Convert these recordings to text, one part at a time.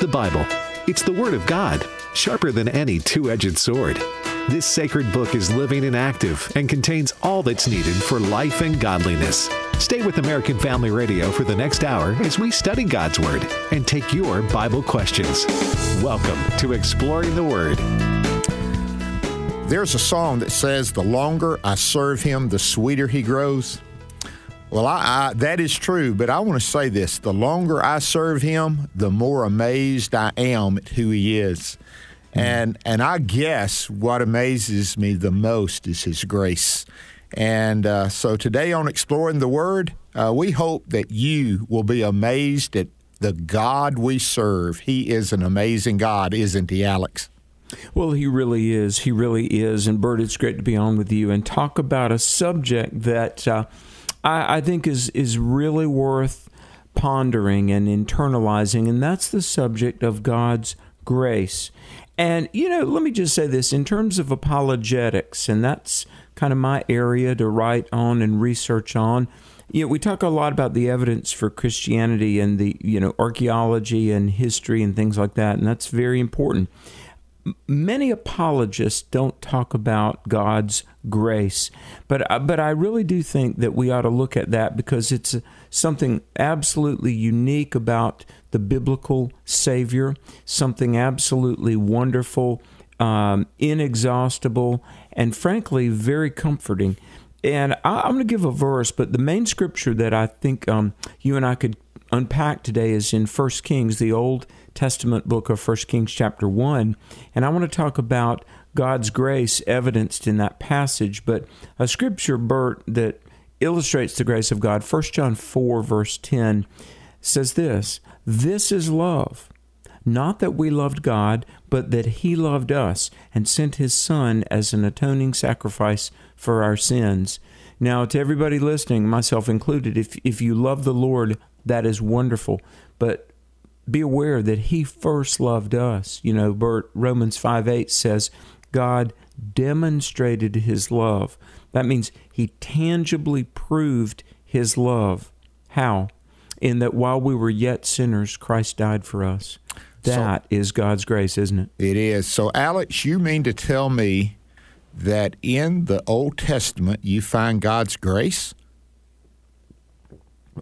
The Bible. It's the Word of God, sharper than any two edged sword. This sacred book is living and active and contains all that's needed for life and godliness. Stay with American Family Radio for the next hour as we study God's Word and take your Bible questions. Welcome to Exploring the Word. There's a song that says, The longer I serve him, the sweeter he grows. Well, I, I, that is true, but I want to say this the longer I serve him, the more amazed I am at who he is. And and I guess what amazes me the most is His grace. And uh, so today on Exploring the Word, uh, we hope that you will be amazed at the God we serve. He is an amazing God, isn't he, Alex? Well, he really is. He really is. And Bert, it's great to be on with you and talk about a subject that uh, I, I think is is really worth pondering and internalizing, and that's the subject of God's grace. And, you know, let me just say this in terms of apologetics, and that's kind of my area to write on and research on. You know, we talk a lot about the evidence for Christianity and the, you know, archaeology and history and things like that, and that's very important. Many apologists don't talk about God's grace, but uh, but I really do think that we ought to look at that because it's something absolutely unique about the biblical Savior, something absolutely wonderful, um, inexhaustible, and frankly, very comforting. And I, am going to give a verse, but the main scripture that I think um, you and I could unpack today is in First Kings, the Old Testament book of 1 Kings, chapter 1. And I want to talk about God's grace evidenced in that passage, but a scripture, Bert, that illustrates the grace of God. 1 John 4, verse 10 says this This is love. Not that we loved God, but that He loved us and sent His Son as an atoning sacrifice for our sins. Now, to everybody listening, myself included, if, if you love the Lord, that is wonderful. But be aware that He first loved us. You know, Bert, Romans 5 8 says, God demonstrated His love. That means He tangibly proved His love. How? in that while we were yet sinners, Christ died for us. That so, is God's grace, isn't it? It is. So, Alex, you mean to tell me that in the Old Testament you find God's grace?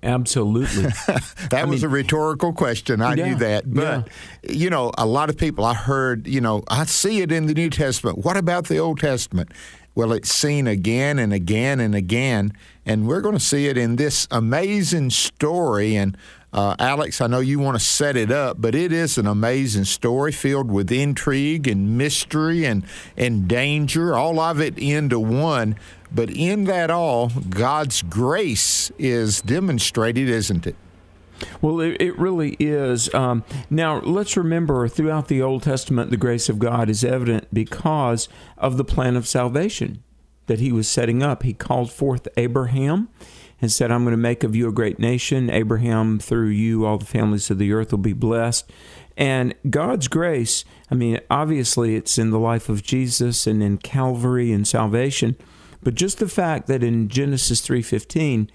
Absolutely. that I was mean, a rhetorical question. I yeah, knew that. But, yeah. you know, a lot of people I heard, you know, I see it in the New Testament. What about the Old Testament? Well, it's seen again and again and again, and we're going to see it in this amazing story. And uh, Alex, I know you want to set it up, but it is an amazing story filled with intrigue and mystery and, and danger, all of it into one. But in that all, God's grace is demonstrated, isn't it? Well, it, it really is. Um, now, let's remember throughout the Old Testament, the grace of God is evident because of the plan of salvation that he was setting up. He called forth Abraham and said, I'm going to make of you a great nation. Abraham, through you, all the families of the earth will be blessed. And God's grace, I mean, obviously it's in the life of Jesus and in Calvary and salvation, but just the fact that in Genesis 3:15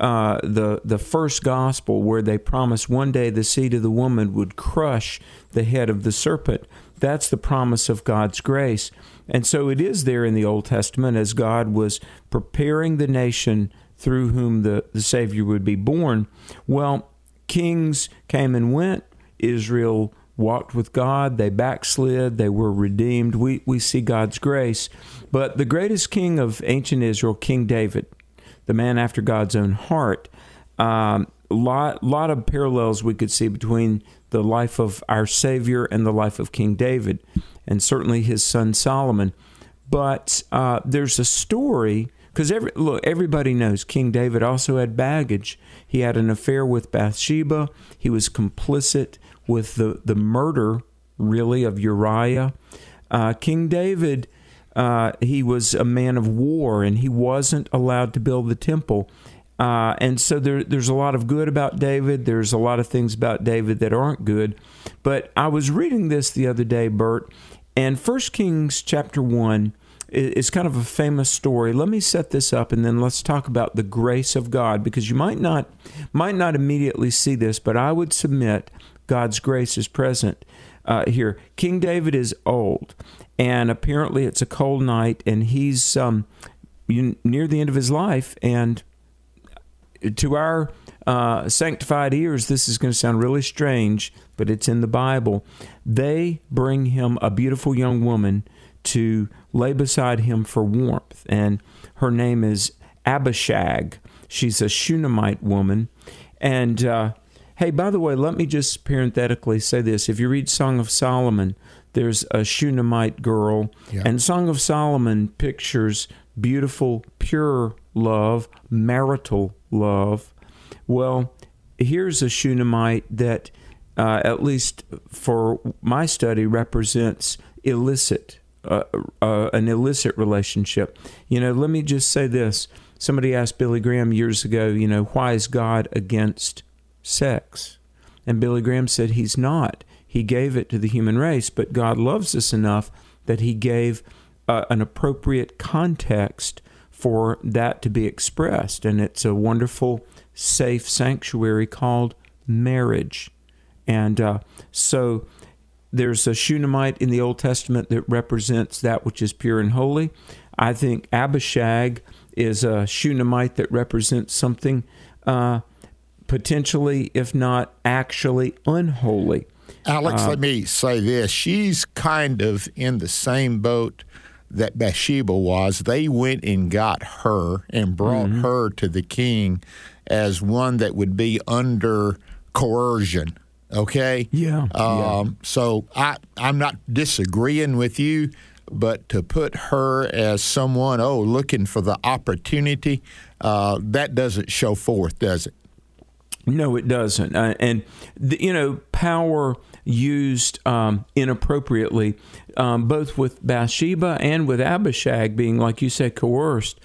uh, the the first gospel where they promise one day the seed of the woman would crush the head of the serpent. That's the promise of God's grace, and so it is there in the Old Testament as God was preparing the nation through whom the, the Savior would be born. Well, kings came and went. Israel walked with God. They backslid. They were redeemed. We, we see God's grace. But the greatest king of ancient Israel, King David, the man after God's own heart. Um, lot lot of parallels we could see between the life of our Savior and the life of King David, and certainly his son Solomon. But uh, there's a story because every look everybody knows King David also had baggage. He had an affair with Bathsheba. He was complicit with the the murder, really, of Uriah. Uh, King David uh, he was a man of war and he wasn't allowed to build the temple. Uh, and so there, there's a lot of good about David. There's a lot of things about David that aren't good. But I was reading this the other day, Bert, and 1 Kings chapter 1 is kind of a famous story. Let me set this up and then let's talk about the grace of God because you might not might not immediately see this, but I would submit God's grace is present uh, here. King David is old, and apparently it's a cold night, and he's um, near the end of his life. And to our uh, sanctified ears, this is going to sound really strange, but it's in the Bible. They bring him a beautiful young woman to lay beside him for warmth, and her name is Abishag. She's a Shunammite woman. And uh, hey, by the way, let me just parenthetically say this. If you read Song of Solomon, there's a Shunammite girl, yeah. and Song of Solomon pictures beautiful, pure love, marital love. Well, here's a Shunammite that, uh, at least for my study, represents illicit, uh, uh, an illicit relationship. You know, let me just say this. Somebody asked Billy Graham years ago, you know, why is God against sex? And Billy Graham said he's not. He gave it to the human race, but God loves us enough that he gave uh, an appropriate context for that to be expressed. And it's a wonderful, safe sanctuary called marriage. And uh, so there's a Shunammite in the Old Testament that represents that which is pure and holy. I think Abishag is a Shunammite that represents something uh, potentially, if not actually, unholy. Alex, uh, let me say this. She's kind of in the same boat that Bathsheba was. They went and got her and brought mm-hmm. her to the king as one that would be under coercion. Okay? Yeah. Um, yeah. So I, I'm not disagreeing with you but to put her as someone, oh, looking for the opportunity, uh, that doesn't show forth, does it? No, it doesn't. Uh, and, the, you know, power used um, inappropriately, um, both with Bathsheba and with Abishag being, like you said, coerced.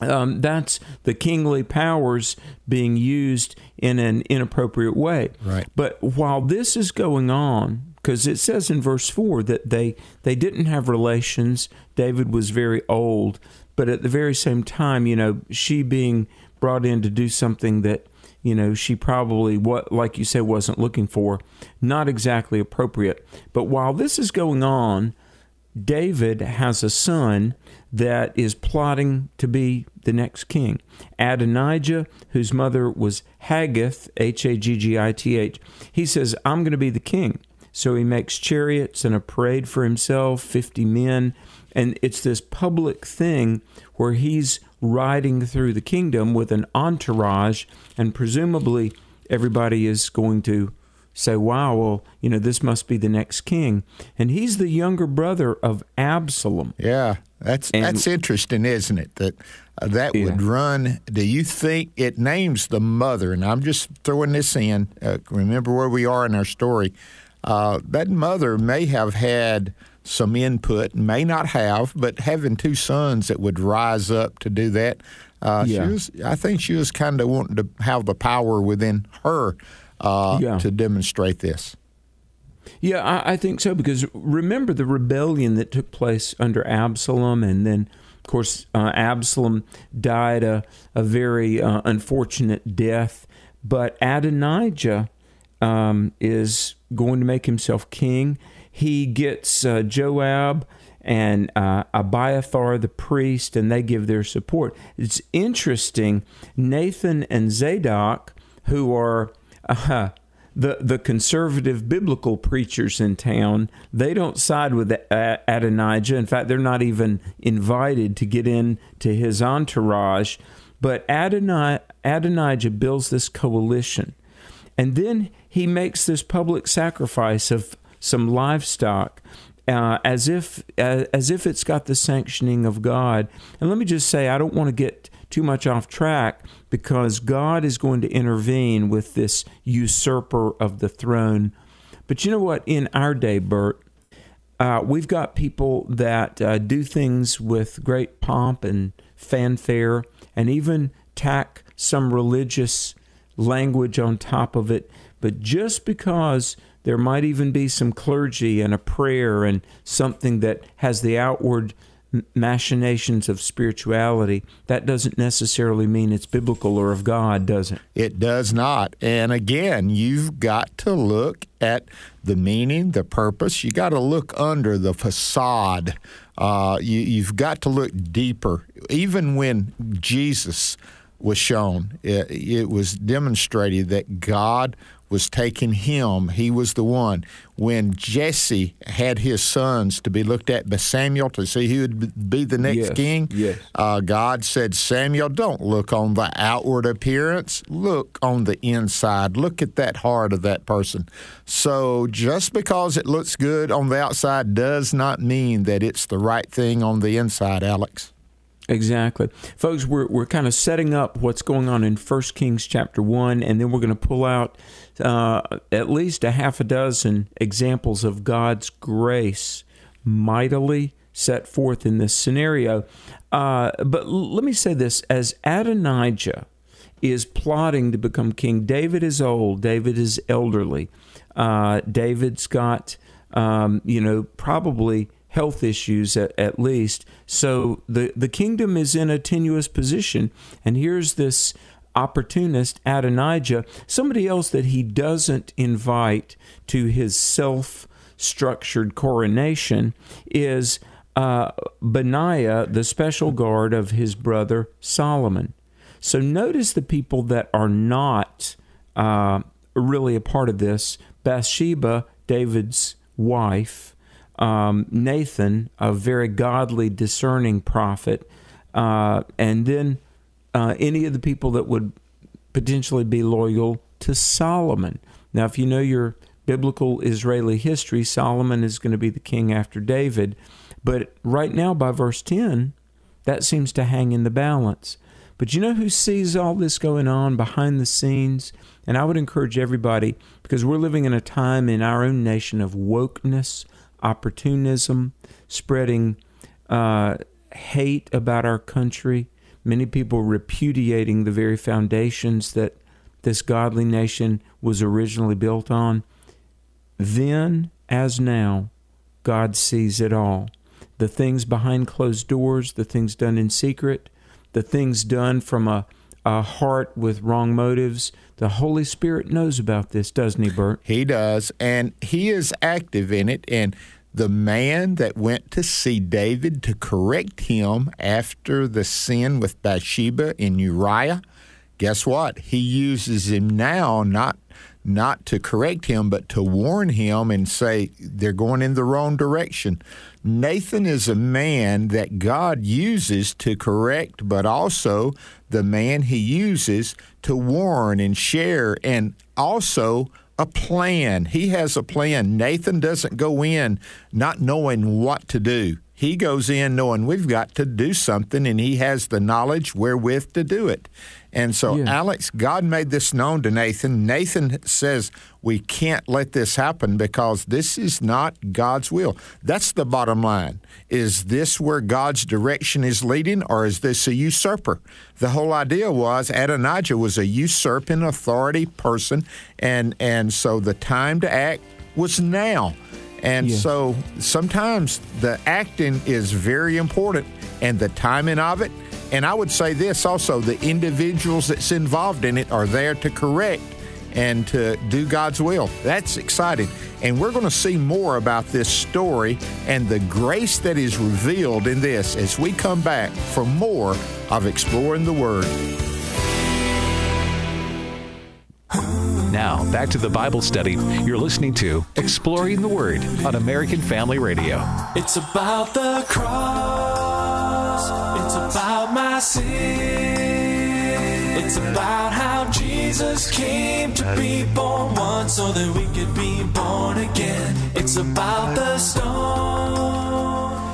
Um, that's the kingly powers being used in an inappropriate way. Right. But while this is going on, because it says in verse 4 that they they didn't have relations david was very old but at the very same time you know she being brought in to do something that you know she probably what like you said wasn't looking for not exactly appropriate but while this is going on david has a son that is plotting to be the next king adonijah whose mother was haggith h-a-g-g-i-t-h he says i'm going to be the king so he makes chariots and a parade for himself, 50 men. And it's this public thing where he's riding through the kingdom with an entourage, and presumably everybody is going to say, wow, well, you know, this must be the next king. And he's the younger brother of Absalom. Yeah, that's and, that's interesting, isn't it? That uh, that yeah. would run. Do you think it names the mother? And I'm just throwing this in. Uh, remember where we are in our story. Uh, that mother may have had some input, may not have, but having two sons that would rise up to do that, uh, yeah. she was, I think she was kind of wanting to have the power within her uh, yeah. to demonstrate this. Yeah, I, I, think so because remember the rebellion that took place under Absalom, and then, of course, uh, Absalom died a, a very uh, unfortunate death. But Adonijah um, is going to make himself king. He gets uh, Joab and uh, Abiathar the priest, and they give their support. It's interesting. Nathan and Zadok, who are uh, the the conservative biblical preachers in town, they don't side with Adonijah. In fact, they're not even invited to get in to his entourage. But Adonijah, Adonijah builds this coalition, and then he makes this public sacrifice of some livestock uh, as if uh, as if it's got the sanctioning of God. And let me just say, I don't want to get too much off track because God is going to intervene with this usurper of the throne. But you know what? In our day, Bert, uh, we've got people that uh, do things with great pomp and fanfare, and even tack some religious language on top of it. But just because there might even be some clergy and a prayer and something that has the outward machinations of spirituality, that doesn't necessarily mean it's biblical or of God, does it? It does not. And again, you've got to look at the meaning, the purpose. You got to look under the facade. Uh, you, you've got to look deeper. Even when Jesus was shown, it, it was demonstrated that God was taking him. He was the one. When Jesse had his sons to be looked at by Samuel to see who would be the next yes, king, yes. Uh, God said, Samuel, don't look on the outward appearance, look on the inside. Look at that heart of that person. So just because it looks good on the outside does not mean that it's the right thing on the inside, Alex. Exactly. Folks, we're, we're kind of setting up what's going on in 1 Kings chapter 1, and then we're going to pull out uh, at least a half a dozen examples of God's grace mightily set forth in this scenario. Uh, but l- let me say this as Adonijah is plotting to become king, David is old, David is elderly, uh, David's got, um, you know, probably health issues at, at least. So the, the kingdom is in a tenuous position. And here's this opportunist, Adonijah, somebody else that he doesn't invite to his self structured coronation is uh, Benaiah, the special guard of his brother Solomon. So notice the people that are not uh, really a part of this Bathsheba, David's wife, um, Nathan, a very godly, discerning prophet, uh, and then uh, any of the people that would potentially be loyal to Solomon. Now, if you know your biblical Israeli history, Solomon is going to be the king after David. But right now, by verse 10, that seems to hang in the balance. But you know who sees all this going on behind the scenes? And I would encourage everybody, because we're living in a time in our own nation of wokeness, opportunism, spreading uh, hate about our country, many people repudiating the very foundations that this godly nation was originally built on. Then, as now, God sees it all. The things behind closed doors, the things done in secret, the things done from a, a heart with wrong motives. The Holy Spirit knows about this, doesn't he, Bert? He does, and he is active in it. And the man that went to see David to correct him after the sin with Bathsheba and Uriah, guess what? He uses him now not not to correct him, but to warn him and say they're going in the wrong direction. Nathan is a man that God uses to correct, but also the man he uses to warn and share and also a plan. He has a plan. Nathan doesn't go in not knowing what to do. He goes in knowing we've got to do something, and he has the knowledge wherewith to do it. And so, yeah. Alex, God made this known to Nathan. Nathan says, We can't let this happen because this is not God's will. That's the bottom line. Is this where God's direction is leading, or is this a usurper? The whole idea was Adonijah was a usurping authority person, and, and so the time to act was now. And yeah. so sometimes the acting is very important and the timing of it. And I would say this also the individuals that's involved in it are there to correct and to do God's will. That's exciting. And we're going to see more about this story and the grace that is revealed in this as we come back for more of Exploring the Word. Now, back to the Bible study. You're listening to Exploring the Word on American Family Radio. It's about the cross, it's about my sin. It's about how Jesus came to be born once so that we could be born again. It's about the stone.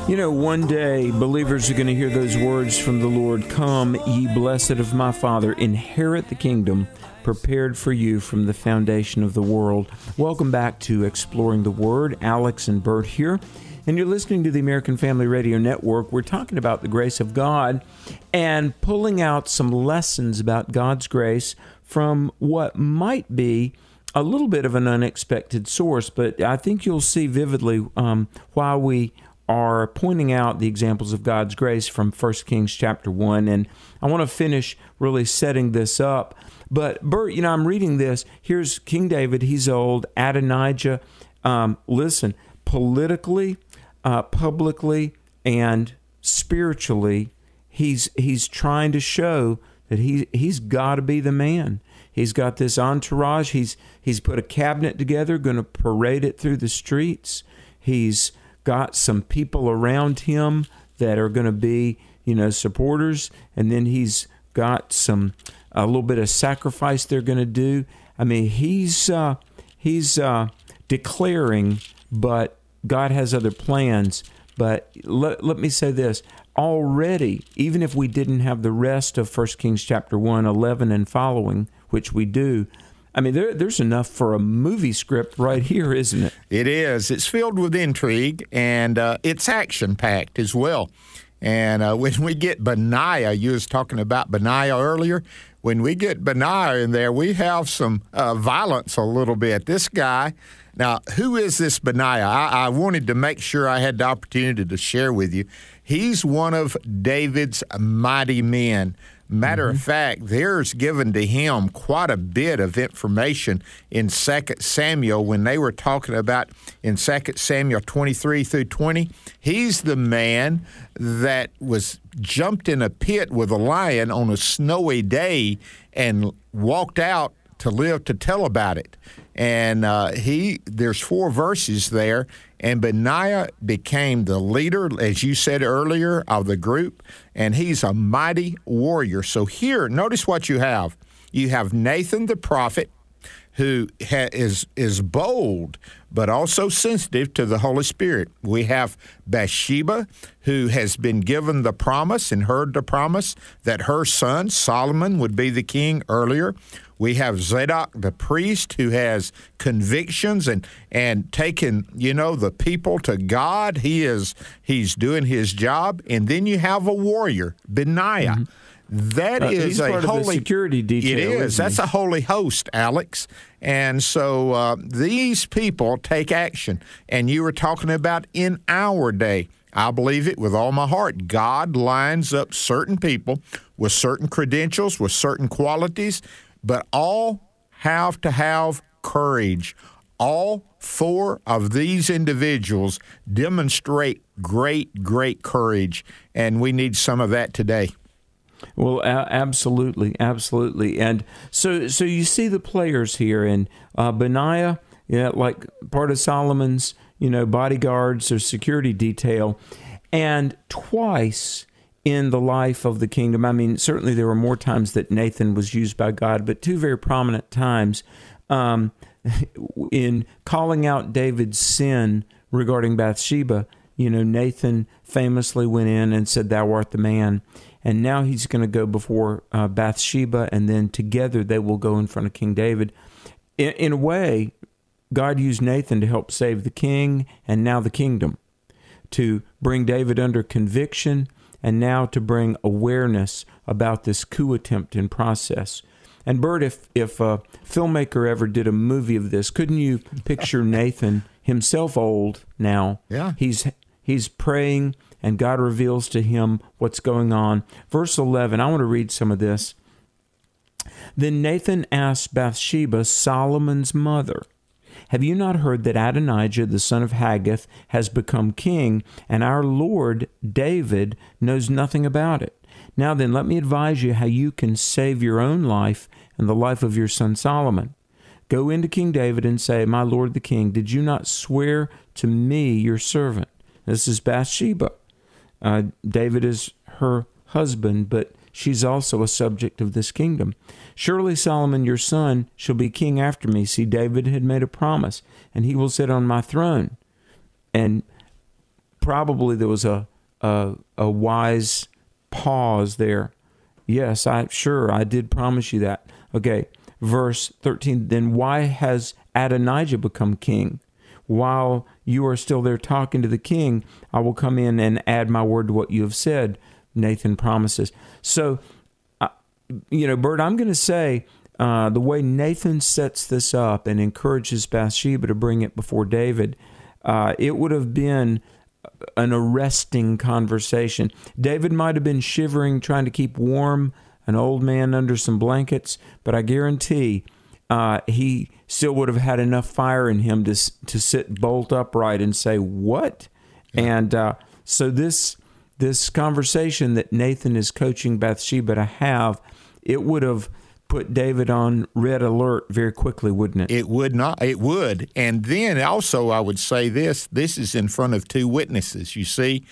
You know, one day believers are going to hear those words from the Lord Come, ye blessed of my Father, inherit the kingdom prepared for you from the foundation of the world. Welcome back to Exploring the Word. Alex and Bert here. And you're listening to the American Family Radio Network. We're talking about the grace of God and pulling out some lessons about God's grace from what might be a little bit of an unexpected source, but I think you'll see vividly um, why we are pointing out the examples of God's grace from 1 Kings chapter 1. And I want to finish really setting this up. But, Bert, you know, I'm reading this. Here's King David. He's old. Adonijah. Um, listen, politically, uh, publicly, and spiritually, he's he's trying to show that he he's got to be the man. He's got this entourage. He's he's put a cabinet together, going to parade it through the streets. He's got some people around him that are going to be, you know, supporters, and then he's got some a little bit of sacrifice they're going to do. I mean, he's uh, he's uh, declaring, but God has other plans. But let, let me say this already, even if we didn't have the rest of 1 Kings chapter 1, 11 and following, which we do, I mean, there, there's enough for a movie script right here, isn't it? It is. It's filled with intrigue and uh, it's action packed as well. And uh, when we get Benaiah, you was talking about Benaiah earlier. When we get Benaiah in there, we have some uh, violence a little bit. This guy, now, who is this Benaiah? I, I wanted to make sure I had the opportunity to share with you. He's one of David's mighty men. Matter mm-hmm. of fact, there's given to him quite a bit of information in 2 Samuel when they were talking about in 2 Samuel 23 through 20. He's the man that was jumped in a pit with a lion on a snowy day and walked out to live to tell about it. And uh, he, there's four verses there, and Benaiah became the leader, as you said earlier, of the group, and he's a mighty warrior. So here, notice what you have. You have Nathan the prophet, who ha- is is bold but also sensitive to the Holy Spirit. We have Bathsheba, who has been given the promise and heard the promise that her son Solomon would be the king earlier. We have Zadok the priest who has convictions and and taken, you know, the people to God. He is he's doing his job. And then you have a warrior, Benaiah. Mm-hmm. That uh, is a holy security detail. It is. That's he? a holy host, Alex. And so uh, these people take action. And you were talking about in our day. I believe it with all my heart. God lines up certain people with certain credentials, with certain qualities, but all have to have courage. All four of these individuals demonstrate great, great courage, and we need some of that today. Well, a- absolutely, absolutely, and so so you see the players here, and uh, Benaiah, like part of Solomon's, you know, bodyguards or security detail, and twice in the life of the kingdom. I mean, certainly there were more times that Nathan was used by God, but two very prominent times um, in calling out David's sin regarding Bathsheba. You know, Nathan famously went in and said, Thou art the man. And now he's going to go before uh, Bathsheba, and then together they will go in front of King David. In, in a way, God used Nathan to help save the king and now the kingdom, to bring David under conviction and now to bring awareness about this coup attempt in process. And Bert, if if a filmmaker ever did a movie of this, couldn't you picture Nathan himself old now? Yeah. He's he's praying and God reveals to him what's going on. Verse 11, I want to read some of this. Then Nathan asked Bathsheba, Solomon's mother, have you not heard that Adonijah, the son of Haggith, has become king, and our Lord David knows nothing about it? Now then, let me advise you how you can save your own life and the life of your son Solomon. Go into King David and say, My Lord the king, did you not swear to me, your servant? This is Bathsheba. Uh, David is her husband, but she's also a subject of this kingdom. Surely Solomon your son shall be king after me. See, David had made a promise, and he will sit on my throne. And probably there was a a, a wise pause there. Yes, I sure I did promise you that. Okay, verse 13. Then why has Adonijah become king? While you are still there talking to the king, I will come in and add my word to what you have said. Nathan promises. So you know, Bert, I'm going to say uh, the way Nathan sets this up and encourages Bathsheba to bring it before David, uh, it would have been an arresting conversation. David might have been shivering, trying to keep warm, an old man under some blankets, but I guarantee uh, he still would have had enough fire in him to to sit bolt upright and say, "What?" Yeah. And uh, so this this conversation that Nathan is coaching Bathsheba to have, it would have put David on red alert very quickly, wouldn't it? It would not. It would. And then also, I would say this this is in front of two witnesses. You see,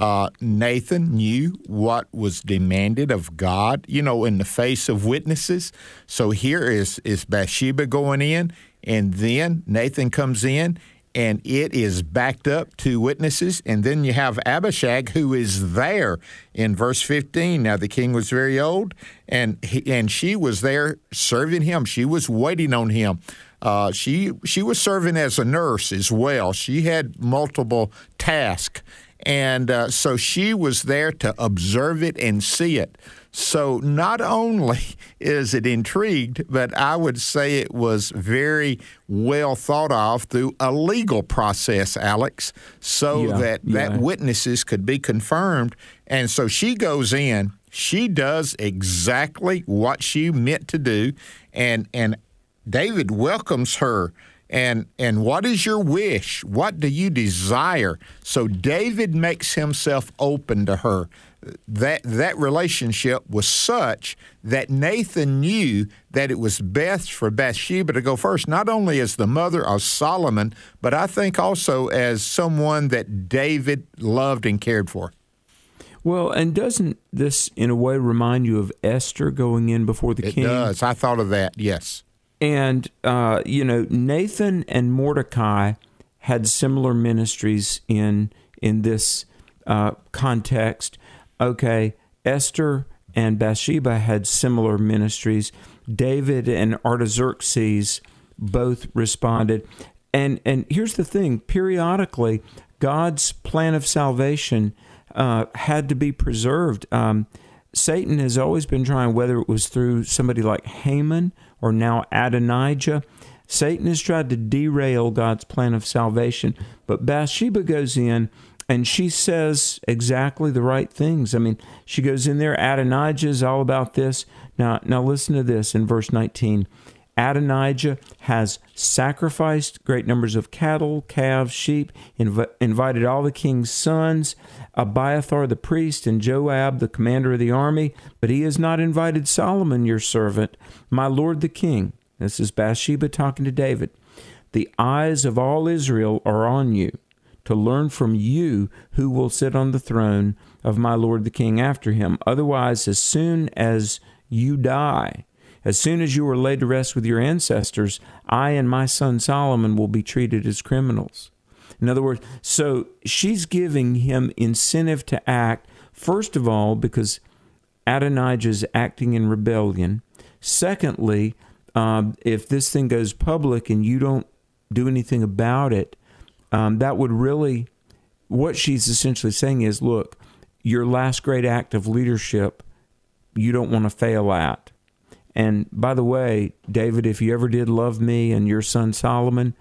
uh, Nathan knew what was demanded of God, you know, in the face of witnesses. So here is, is Bathsheba going in, and then Nathan comes in and it is backed up to witnesses. And then you have Abishag, who is there in verse 15. Now, the king was very old, and, he, and she was there serving him. She was waiting on him. Uh, she, she was serving as a nurse as well. She had multiple tasks. And uh, so she was there to observe it and see it. So not only is it intrigued, but I would say it was very well thought of through a legal process, Alex, so yeah, that yeah. that witnesses could be confirmed. And so she goes in, she does exactly what she meant to do, and and David welcomes her and and what is your wish what do you desire so david makes himself open to her that that relationship was such that Nathan knew that it was best for Bathsheba to go first, not only as the mother of Solomon, but I think also as someone that David loved and cared for. Well, and doesn't this in a way remind you of Esther going in before the it king? It does. I thought of that. Yes. And uh, you know, Nathan and Mordecai had similar ministries in in this uh, context okay, Esther and Bathsheba had similar ministries. David and Artaxerxes both responded. And and here's the thing: periodically, God's plan of salvation uh, had to be preserved. Um, Satan has always been trying, whether it was through somebody like Haman or now Adonijah. Satan has tried to derail God's plan of salvation. But Bathsheba goes in and she says exactly the right things. I mean, she goes in there. Adonijah is all about this. Now, now listen to this in verse 19. Adonijah has sacrificed great numbers of cattle, calves, sheep, inv- invited all the king's sons, Abiathar the priest, and Joab the commander of the army, but he has not invited Solomon your servant, my lord the king. This is Bathsheba talking to David. The eyes of all Israel are on you to learn from you who will sit on the throne of my Lord the King after him. Otherwise, as soon as you die, as soon as you are laid to rest with your ancestors, I and my son Solomon will be treated as criminals. In other words, so she's giving him incentive to act, first of all, because Adonijah is acting in rebellion. Secondly, um, if this thing goes public and you don't do anything about it, um, that would really, what she's essentially saying is look, your last great act of leadership, you don't want to fail at. And by the way, David, if you ever did love me and your son Solomon,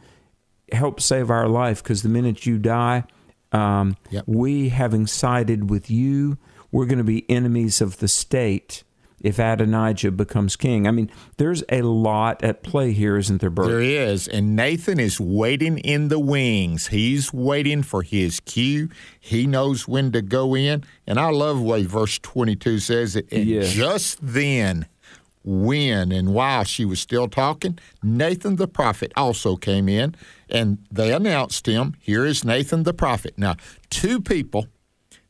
help save our life because the minute you die, um, yep. we having sided with you, we're going to be enemies of the state if Adonijah becomes king. I mean, there's a lot at play here, isn't there, Bert? There is. And Nathan is waiting in the wings. He's waiting for his cue. He knows when to go in. And I love the way verse 22 says it. And yes. just then, when and while she was still talking, Nathan the prophet also came in and they announced him. Here is Nathan the prophet. Now, two people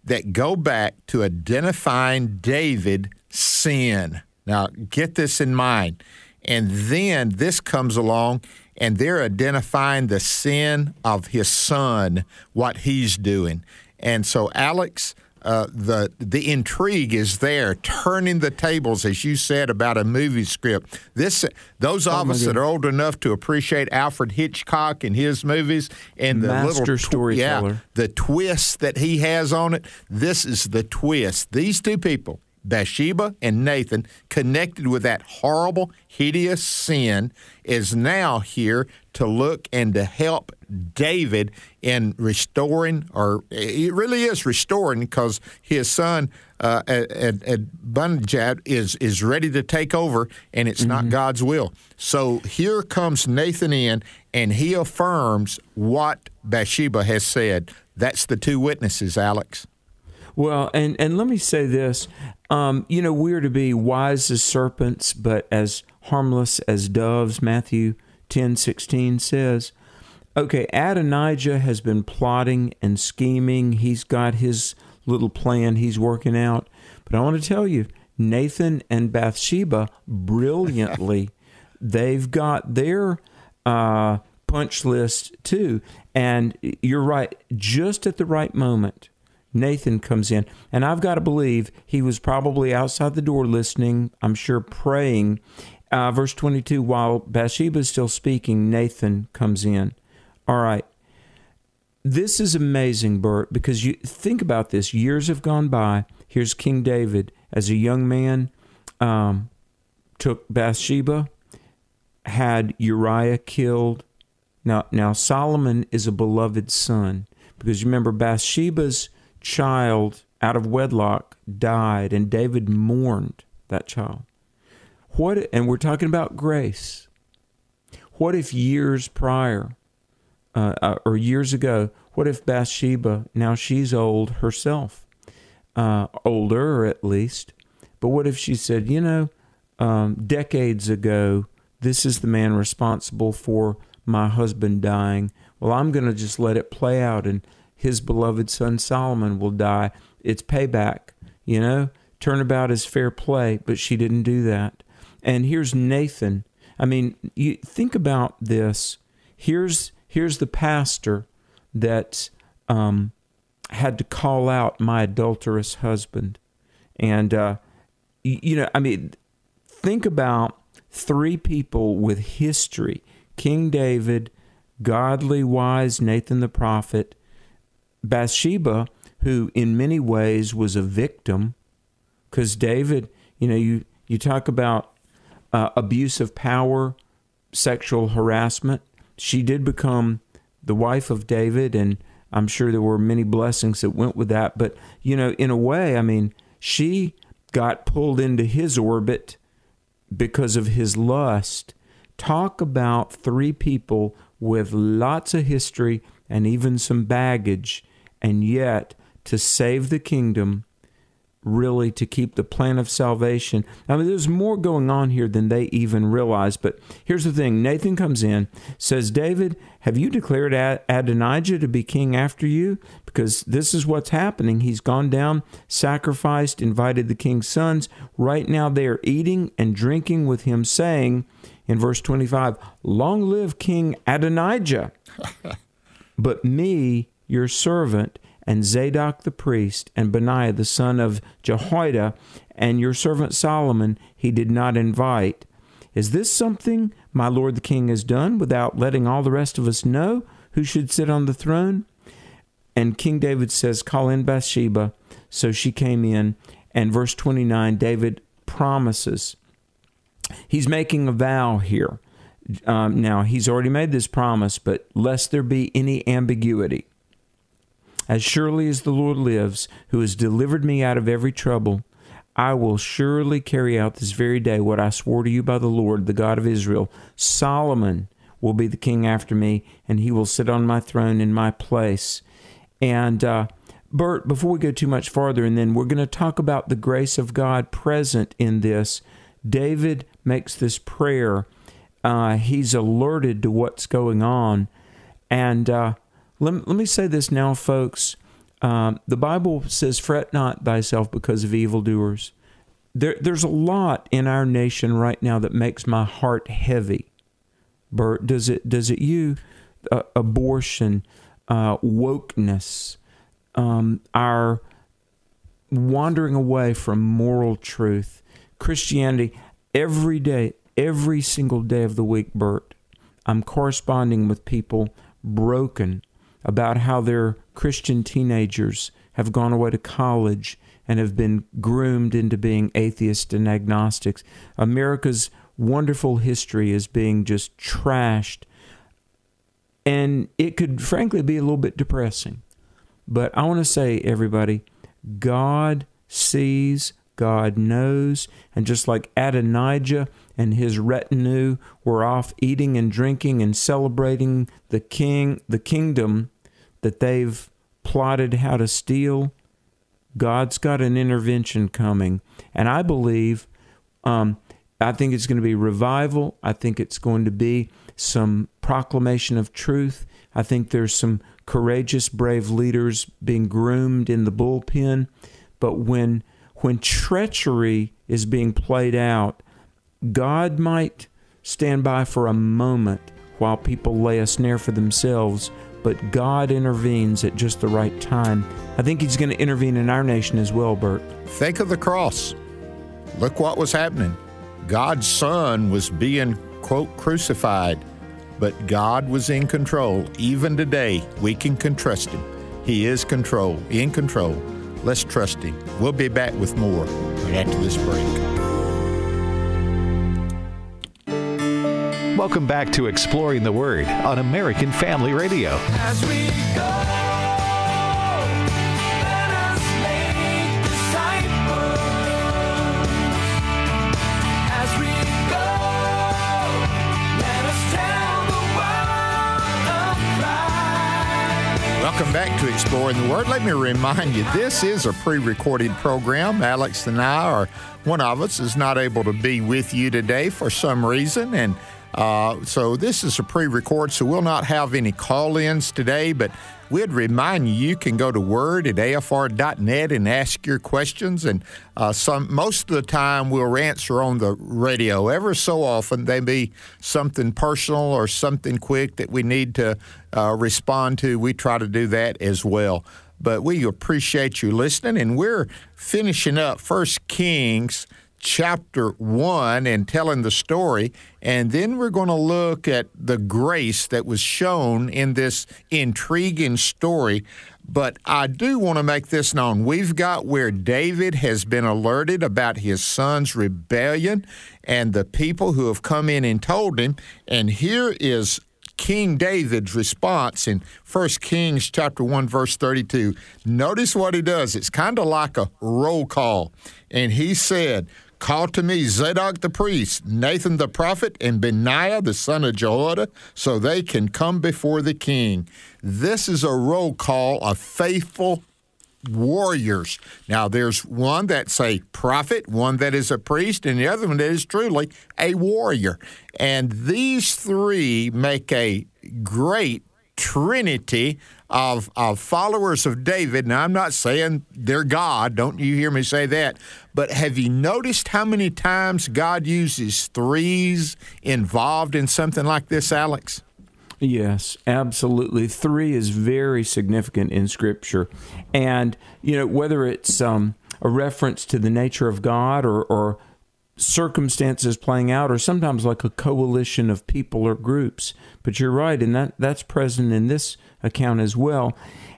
that go back to identifying David sin. Now, get this in mind. And then this comes along, and they're identifying the sin of his son, what he's doing. And so, Alex, uh, the the intrigue is there, turning the tables, as you said about a movie script. This those of oh us that are old enough to appreciate Alfred Hitchcock and his movies and the Master little storyteller, yeah, the twist that he has on it. This is the twist. These two people Bathsheba and Nathan, connected with that horrible, hideous sin, is now here to look and to help David in restoring, or it really is restoring, because his son uh, Adonijah is is ready to take over, and it's mm-hmm. not God's will. So here comes Nathan in, and he affirms what Bathsheba has said. That's the two witnesses, Alex. Well, and, and let me say this. Um, you know, we're to be wise as serpents, but as harmless as doves, Matthew 10 16 says. Okay, Adonijah has been plotting and scheming. He's got his little plan he's working out. But I want to tell you, Nathan and Bathsheba brilliantly, they've got their uh, punch list too. And you're right, just at the right moment, Nathan comes in. And I've got to believe he was probably outside the door listening, I'm sure praying. Uh, verse 22 while Bathsheba is still speaking, Nathan comes in. All right. This is amazing, Bert, because you think about this. Years have gone by. Here's King David as a young man, um, took Bathsheba, had Uriah killed. Now, now Solomon is a beloved son because you remember Bathsheba's child out of wedlock died, and David mourned that child. What? And we're talking about grace. What if years prior, uh, uh, or years ago, what if Bathsheba now she's old herself, uh, older at least, but what if she said, you know, um, decades ago, this is the man responsible for my husband dying. Well, I'm going to just let it play out, and his beloved son Solomon will die. It's payback, you know? Turnabout is fair play, but she didn't do that. And here's Nathan. I mean, you think about this. Here's here's the pastor that um, had to call out my adulterous husband, and uh, you, you know, I mean, think about three people with history: King David, godly, wise Nathan the prophet, Bathsheba, who in many ways was a victim, because David, you know, you, you talk about uh, abuse of power, sexual harassment. She did become the wife of David, and I'm sure there were many blessings that went with that. But, you know, in a way, I mean, she got pulled into his orbit because of his lust. Talk about three people with lots of history and even some baggage and yet to save the kingdom, really to keep the plan of salvation. I mean, there's more going on here than they even realize. But here's the thing Nathan comes in, says, David, have you declared Adonijah to be king after you? Because this is what's happening. He's gone down, sacrificed, invited the king's sons. Right now they are eating and drinking with him, saying, in verse 25, Long live King Adonijah. but me, your servant, and Zadok the priest, and Benaiah the son of Jehoiada, and your servant Solomon he did not invite. Is this something my lord the king has done without letting all the rest of us know who should sit on the throne? And King David says, Call in Bathsheba. So she came in. And verse 29, David promises. He's making a vow here. Um, now, he's already made this promise, but lest there be any ambiguity. As surely as the Lord lives, who has delivered me out of every trouble, I will surely carry out this very day what I swore to you by the Lord, the God of Israel. Solomon will be the king after me, and he will sit on my throne in my place. And, uh, Bert, before we go too much farther, and then we're going to talk about the grace of God present in this, David makes this prayer. Uh, he's alerted to what's going on. And uh, let, let me say this now, folks. Um, the Bible says, Fret not thyself because of evildoers. There, there's a lot in our nation right now that makes my heart heavy. Bert, does it? Does it you? Uh, abortion, uh, wokeness, um, our wandering away from moral truth, Christianity. Every day, every single day of the week, Bert, I'm corresponding with people broken about how their Christian teenagers have gone away to college and have been groomed into being atheists and agnostics. America's wonderful history is being just trashed. And it could, frankly, be a little bit depressing. But I want to say, everybody, God sees, God knows, and just like Adonijah and his retinue were off eating and drinking and celebrating the king, the kingdom that they've plotted how to steal, God's got an intervention coming. And I believe, um, I think it's going to be revival. I think it's going to be some proclamation of truth. I think there's some courageous, brave leaders being groomed in the bullpen. But when when treachery is being played out, God might stand by for a moment while people lay a snare for themselves, but God intervenes at just the right time. I think He's going to intervene in our nation as well, Bert. Think of the cross. Look what was happening. God's Son was being, quote, crucified, but God was in control. Even today, we can trust Him. He is control, in control. Let's trust Him. We'll be back with more right after this break. Welcome back to Exploring the Word on American Family Radio. As we go, let us make the cycle. As we go, let us tell the world a pride. Welcome back to Exploring the Word. Let me remind you, this is a pre recorded program. Alex and I are, one of us is not able to be with you today for some reason, and uh, so this is a pre-record, so we'll not have any call-ins today, but we'd remind you you can go to word at afr.net and ask your questions, and uh, some most of the time we'll answer on the radio. Ever so often, they be something personal or something quick that we need to uh, respond to. We try to do that as well. But we appreciate you listening, and we're finishing up First Kings chapter 1 and telling the story. And then we're going to look at the grace that was shown in this intriguing story. But I do want to make this known. We've got where David has been alerted about his son's rebellion and the people who have come in and told him. And here is King David's response in 1 Kings chapter 1 verse 32. Notice what he does. It's kind of like a roll call. And he said, Call to me Zadok the priest, Nathan the prophet, and Benaiah the son of Jehoiada, so they can come before the king. This is a roll call of faithful warriors. Now, there's one that's a prophet, one that is a priest, and the other one that is truly a warrior. And these three make a great trinity of, of followers of David. Now, I'm not saying they're God, don't you hear me say that, but have you noticed how many times God uses threes involved in something like this, Alex? Yes, absolutely. Three is very significant in Scripture. And, you know, whether it's um, a reference to the nature of God or, or circumstances playing out, or sometimes like a coalition of people or groups. But you're right, and that, that's present in this account as well.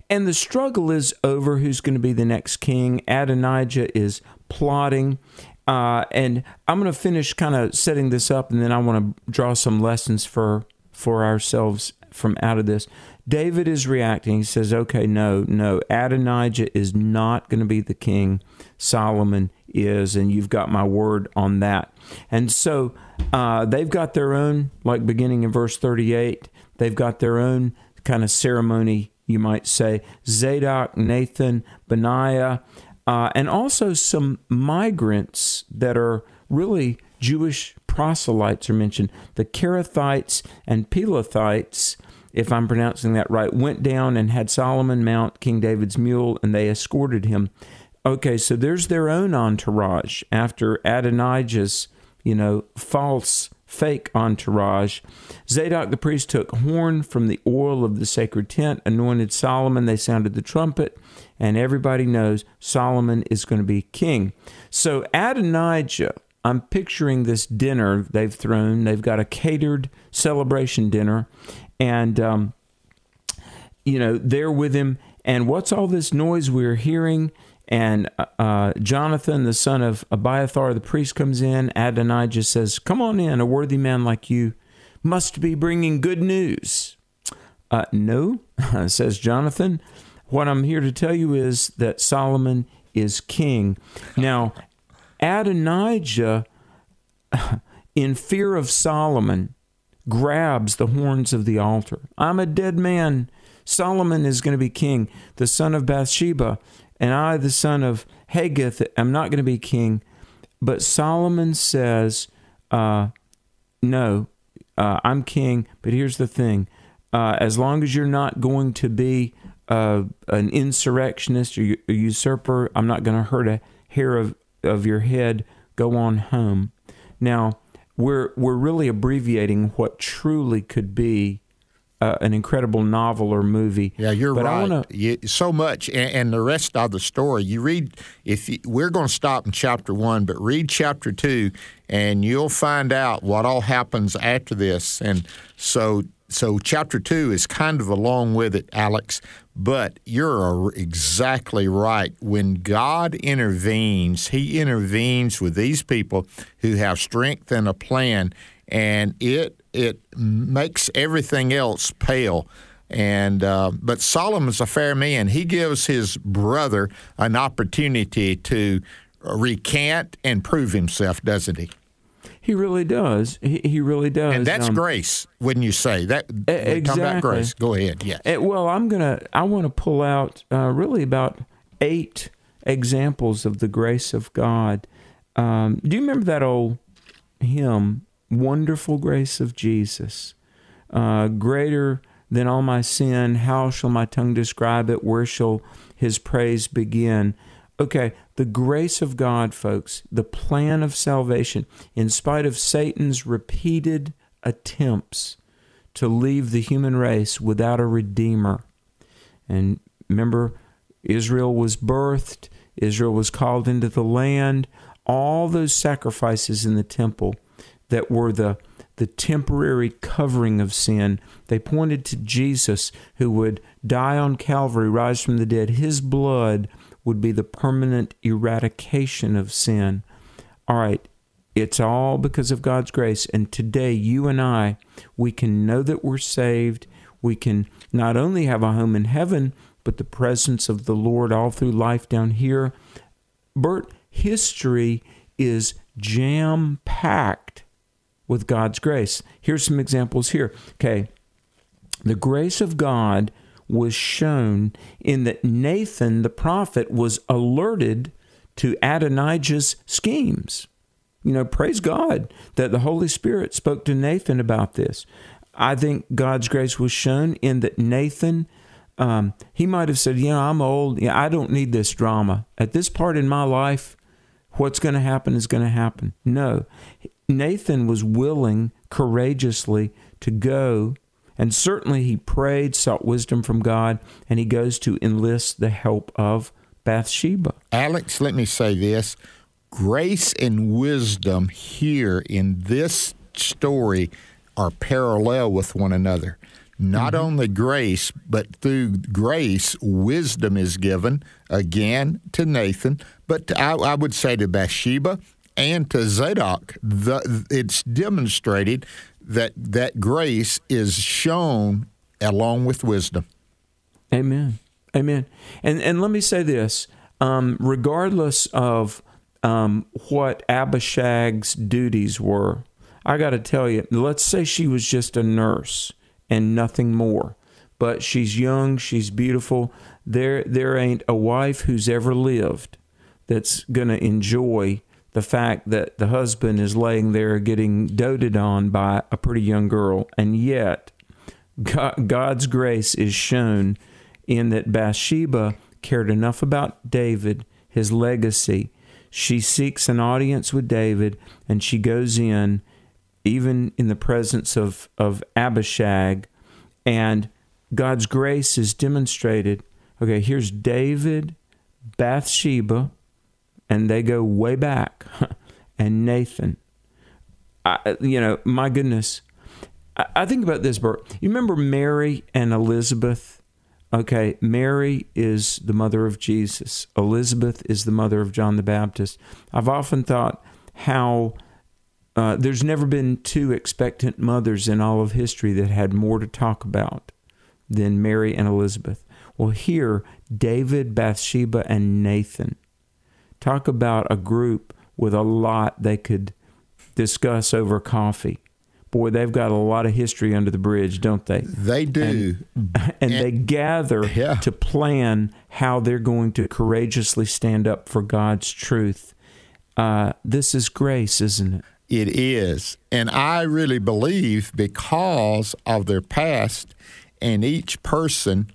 And the struggle is over who's going to be the next king. Adonijah is plotting. Uh, and I'm going to finish kind of setting this up, and then I want to draw some lessons for for ourselves from out of this. David is reacting. He says, "Okay, no, no. Adonijah is not going to be the king. Solomon is, and you've got my word on that." And so uh, they've got their own, like beginning in verse 38. They've got their own kind of ceremony, you might say. Zadok, Nathan, Benaiah, uh, and also some migrants that are really Jewish proselytes are mentioned. The Kerethites and Pelethites, if I'm pronouncing that right, went down and had Solomon mount King David's mule, and they escorted him. Okay, so there's their own entourage after Adonijah's, you know, false fake entourage. Zadok the priest took horn from the oil of the sacred tent, anointed Solomon. They sounded the trumpet, and everybody knows Solomon is going to be king. So Adonijah, I'm picturing this dinner they've thrown. They've got a catered celebration dinner, and um, you know, there with him. And what's all this noise we're hearing? And uh, Jonathan, the son of Abiathar, the priest, comes in. Adonijah says, Come on in, a worthy man like you must be bringing good news. Uh, no, says Jonathan. What I'm here to tell you is that Solomon is king. Now, Adonijah, in fear of Solomon, grabs the horns of the altar. I'm a dead man. Solomon is going to be king, the son of Bathsheba, and I, the son of Haggith, am not going to be king. But Solomon says, uh, No, uh, I'm king, but here's the thing. Uh, as long as you're not going to be uh, an insurrectionist or a usurper, I'm not going to hurt a hair of, of your head. Go on home. Now, we're, we're really abbreviating what truly could be uh, an incredible novel or movie. Yeah, you're but right. Wanna... You, so much, and, and, the rest of the story. You read. If you, we're going to stop in chapter one, but read chapter two, and you'll find out what all happens after this. And so, so chapter two is kind of along with it, Alex. But you're exactly right. When God intervenes, He intervenes with these people who have strength and a plan, and it it makes everything else pale. And uh, but Solomon's a fair man. He gives his brother an opportunity to recant and prove himself, doesn't he? He really does. He, he really does. And that's um, grace, wouldn't you say? That exactly. Talk about grace. Go ahead. Yeah. Eh, well, I'm gonna. I want to pull out uh, really about eight examples of the grace of God. Um, do you remember that old hymn, "Wonderful Grace of Jesus"? Uh, greater than all my sin, how shall my tongue describe it? Where shall His praise begin? Okay, the grace of God, folks, the plan of salvation, in spite of Satan's repeated attempts to leave the human race without a redeemer. And remember, Israel was birthed, Israel was called into the land, all those sacrifices in the temple that were the the temporary covering of sin. They pointed to Jesus who would die on Calvary, rise from the dead. His blood would be the permanent eradication of sin. All right, it's all because of God's grace. And today, you and I, we can know that we're saved. We can not only have a home in heaven, but the presence of the Lord all through life down here. Bert, history is jam packed with God's grace. Here's some examples here. Okay. The grace of God was shown in that Nathan the prophet was alerted to Adonijah's schemes. You know, praise God that the Holy Spirit spoke to Nathan about this. I think God's grace was shown in that Nathan, um, he might have said, You know, I'm old. I don't need this drama. At this part in my life, what's going to happen is going to happen. No. Nathan was willing courageously to go and certainly he prayed, sought wisdom from God, and he goes to enlist the help of Bathsheba. Alex, let me say this grace and wisdom here in this story are parallel with one another. Not mm-hmm. only grace, but through grace, wisdom is given again to Nathan, but to, I, I, would say to Bathsheba and to Zadok. The, it's demonstrated that that grace is shown along with wisdom. Amen. Amen. And and let me say this: um, regardless of um, what Abishag's duties were, I got to tell you. Let's say she was just a nurse and nothing more, but she's young, she's beautiful. There there ain't a wife who's ever lived that's going to enjoy the fact that the husband is laying there getting doted on by a pretty young girl, and yet God, God's grace is shown in that Bathsheba cared enough about David, his legacy. She seeks an audience with David, and she goes in, even in the presence of, of Abishag, and God's grace is demonstrated. Okay, here's David, Bathsheba, and they go way back. and Nathan, I, you know, my goodness, I, I, think about this, Bert. You remember Mary and Elizabeth? Okay, Mary is the mother of Jesus. Elizabeth is the mother of John the Baptist. I've often thought how uh, there's never been two expectant mothers in all of history that had more to talk about than Mary and Elizabeth. Well, here, David, Bathsheba, and Nathan talk about a group with a lot they could discuss over coffee boy, they've got a lot of history under the bridge, don't they? They do. And, and, and they gather yeah. to plan how they're going to courageously stand up for God's truth. Uh, this is grace, isn't it? It is. And I really believe because of their past and each person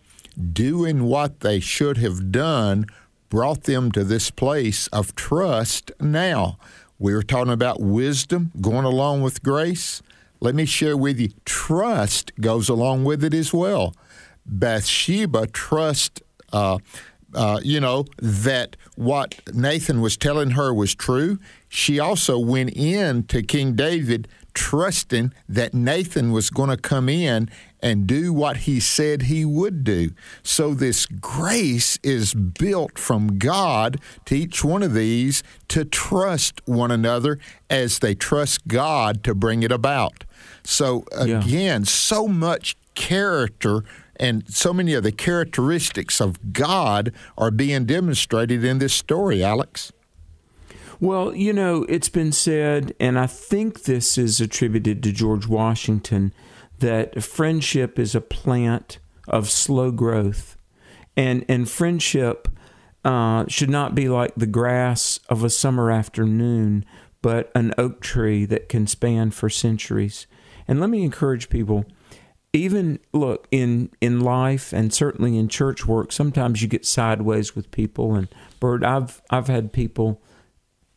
doing what they should have done brought them to this place of trust now. We were talking about wisdom going along with grace let me share with you trust goes along with it as well. Bathsheba trust, uh, uh, you know, that what Nathan was telling her was true. She also went in to King David trusting that Nathan was going to come in and do what he said he would do. So, this grace is built from God to each one of these to trust one another as they trust God to bring it about. So again, yeah. so much character and so many of the characteristics of God are being demonstrated in this story, Alex. Well, you know, it's been said, and I think this is attributed to George Washington, that friendship is a plant of slow growth. And, and friendship uh, should not be like the grass of a summer afternoon, but an oak tree that can span for centuries. And let me encourage people even look in in life and certainly in church work sometimes you get sideways with people. And Bert I've I've had people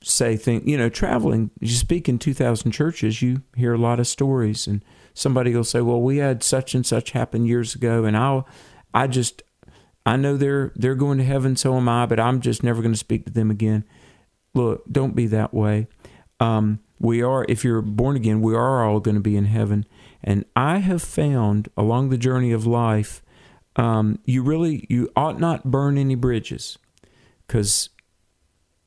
say things you know traveling you speak in 2000 churches you hear a lot of stories. And somebody will say well we had such and such happen years ago and I'll I just I know they're they're going to heaven so am I but I'm just never going to speak to them again. Look don't be that way. Um, we are, if you're born again, we are all going to be in heaven. And I have found along the journey of life, um, you really you ought not burn any bridges, because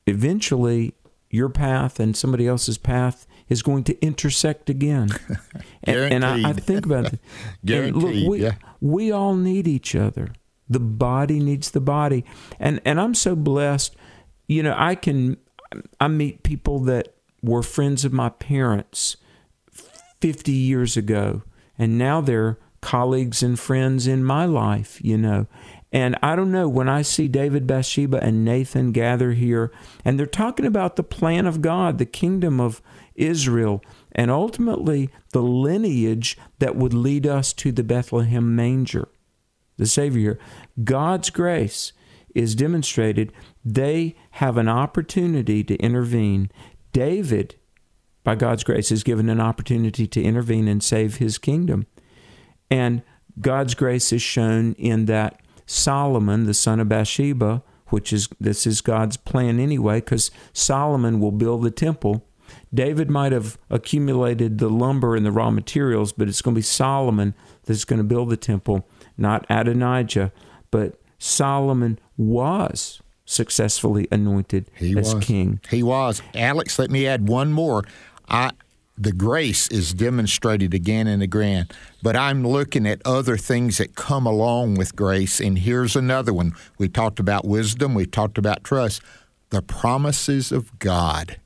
eventually your path and somebody else's path is going to intersect again. and, and I, I, think about it. Guaranteed. look, we, yeah. we all need each other. The body needs the body, and and I'm so blessed. You know, I can I meet people that were friends of my parents 50 years ago, and now they're colleagues and friends in my life, you know. And I don't know, when I see David, Bathsheba, and Nathan gather here, and they're talking about the plan of God, the kingdom of Israel, and ultimately the lineage that would lead us to the Bethlehem manger, the Savior. God's grace is demonstrated. They have an opportunity to intervene. David, by God's grace, is given an opportunity to intervene and save his kingdom. And God's grace is shown in that Solomon, the son of Bathsheba, which is this is God's plan anyway, because Solomon will build the temple. David might have accumulated the lumber and the raw materials, but it's going to be Solomon that's going to build the temple, not Adonijah. But Solomon was successfully anointed he as was. king. He was. Alex, let me add one more. I the grace is demonstrated again and again, but I'm looking at other things that come along with grace, and here's another one. We talked about wisdom, we talked about trust. The promises of God.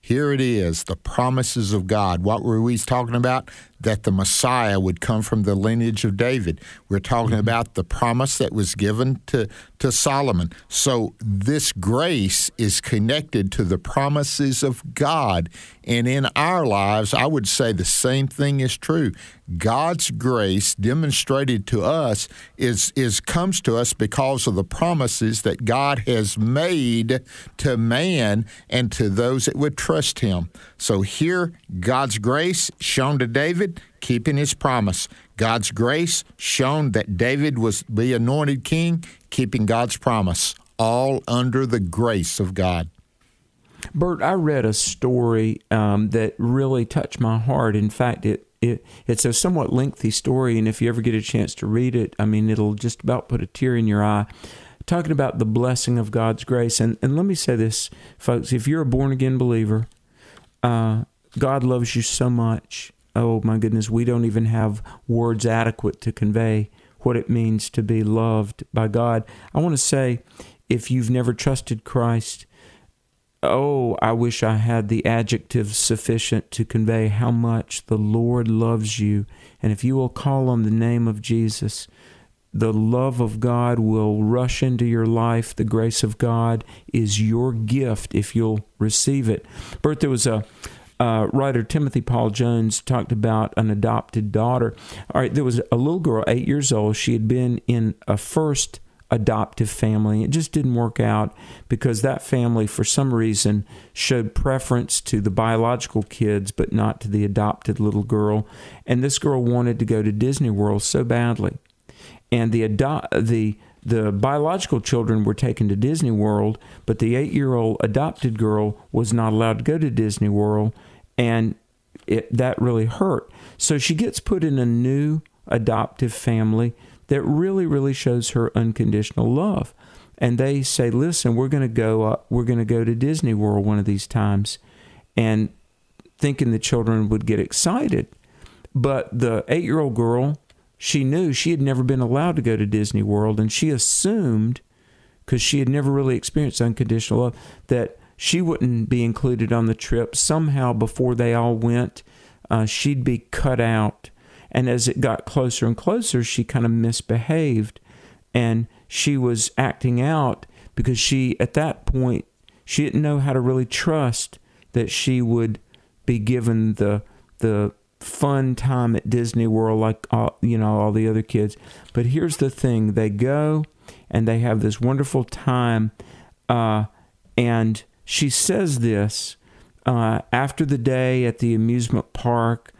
Here it is, the promises of God. What were we talking about? That the Messiah would come from the lineage of David. We're talking mm-hmm. about the promise that was given to, to Solomon. So this grace is connected to the promises of God. And in our lives, I would say the same thing is true. God's grace demonstrated to us is, is comes to us because of the promises that God has made to man and to those that would trust him. So here, God's grace shown to David, keeping his promise. God's grace shown that David was the anointed king, keeping God's promise, all under the grace of God. Bert, I read a story um, that really touched my heart. In fact, it it, it's a somewhat lengthy story, and if you ever get a chance to read it, I mean, it'll just about put a tear in your eye. Talking about the blessing of God's grace, and and let me say this, folks: if you're a born again believer, uh, God loves you so much. Oh my goodness, we don't even have words adequate to convey what it means to be loved by God. I want to say, if you've never trusted Christ, oh, I wish I had the adjectives sufficient to convey how much the Lord loves you. And if you will call on the name of Jesus, the love of God will rush into your life. The grace of God is your gift if you'll receive it. Bert, there was a uh, writer Timothy Paul Jones talked about an adopted daughter. All right, there was a little girl, eight years old. She had been in a first adoptive family. It just didn't work out because that family, for some reason, showed preference to the biological kids but not to the adopted little girl. And this girl wanted to go to Disney World so badly. And the ado- the the biological children were taken to Disney World, but the eight year old adopted girl was not allowed to go to Disney World, and it, that really hurt. So she gets put in a new adoptive family that really, really shows her unconditional love. And they say, "Listen, we're going to go. We're going to go to Disney World one of these times," and thinking the children would get excited. But the eight-year-old girl, she knew she had never been allowed to go to Disney World, and she assumed, because she had never really experienced unconditional love, that she wouldn't be included on the trip. Somehow, before they all went, uh, she'd be cut out and as it got closer and closer, she kind of misbehaved and she was acting out because she, at that point, she didn't know how to really trust that she would be given the the fun time at Disney World like all, you know all the other kids. But here's the thing: they go and they have this wonderful time, uh, and she says this uh, after the day at the amusement park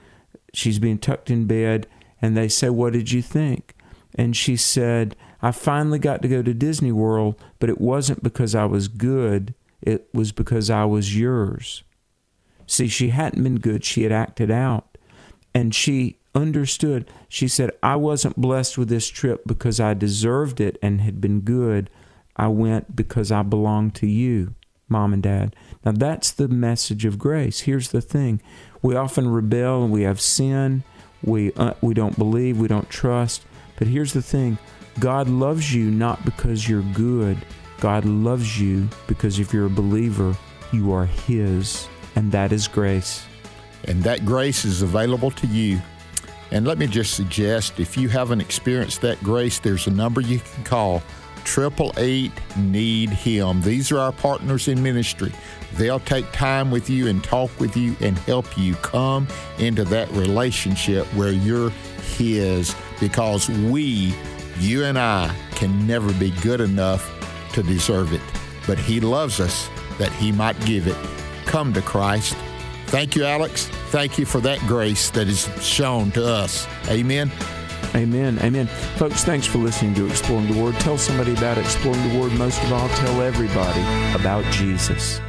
she's being tucked in bed, and they say, What did you think? And she said, I finally got to go to Disney World, but it wasn't because I was good, it was because I was yours. See, she hadn't been good, she had acted out. And she understood. She said, I wasn't blessed with this trip because I deserved it and had been good. I went because I belonged to you, mom and dad. Now, that's the message of grace. Here's the thing we often rebel and we have sin. We, uh, we don't believe, we don't trust. But here's the thing God loves you not because you're good. God loves you because if you're a believer, you are His, and that is grace. And that grace is available to you. And let me just suggest if you haven't experienced that grace, there's a number you can call triple eight need him. These are our partners in ministry. They'll take time with you and talk with you and help you come into that relationship where you're his because we, you and I, can never be good enough to deserve it. But he loves us that he might give it. Come to Christ. Thank you, Alex. Thank you for that grace that is shown to us. Amen. Amen. Amen. Folks, thanks for listening to Exploring the Word. Tell somebody about Exploring the Word. Most of all, tell everybody about Jesus.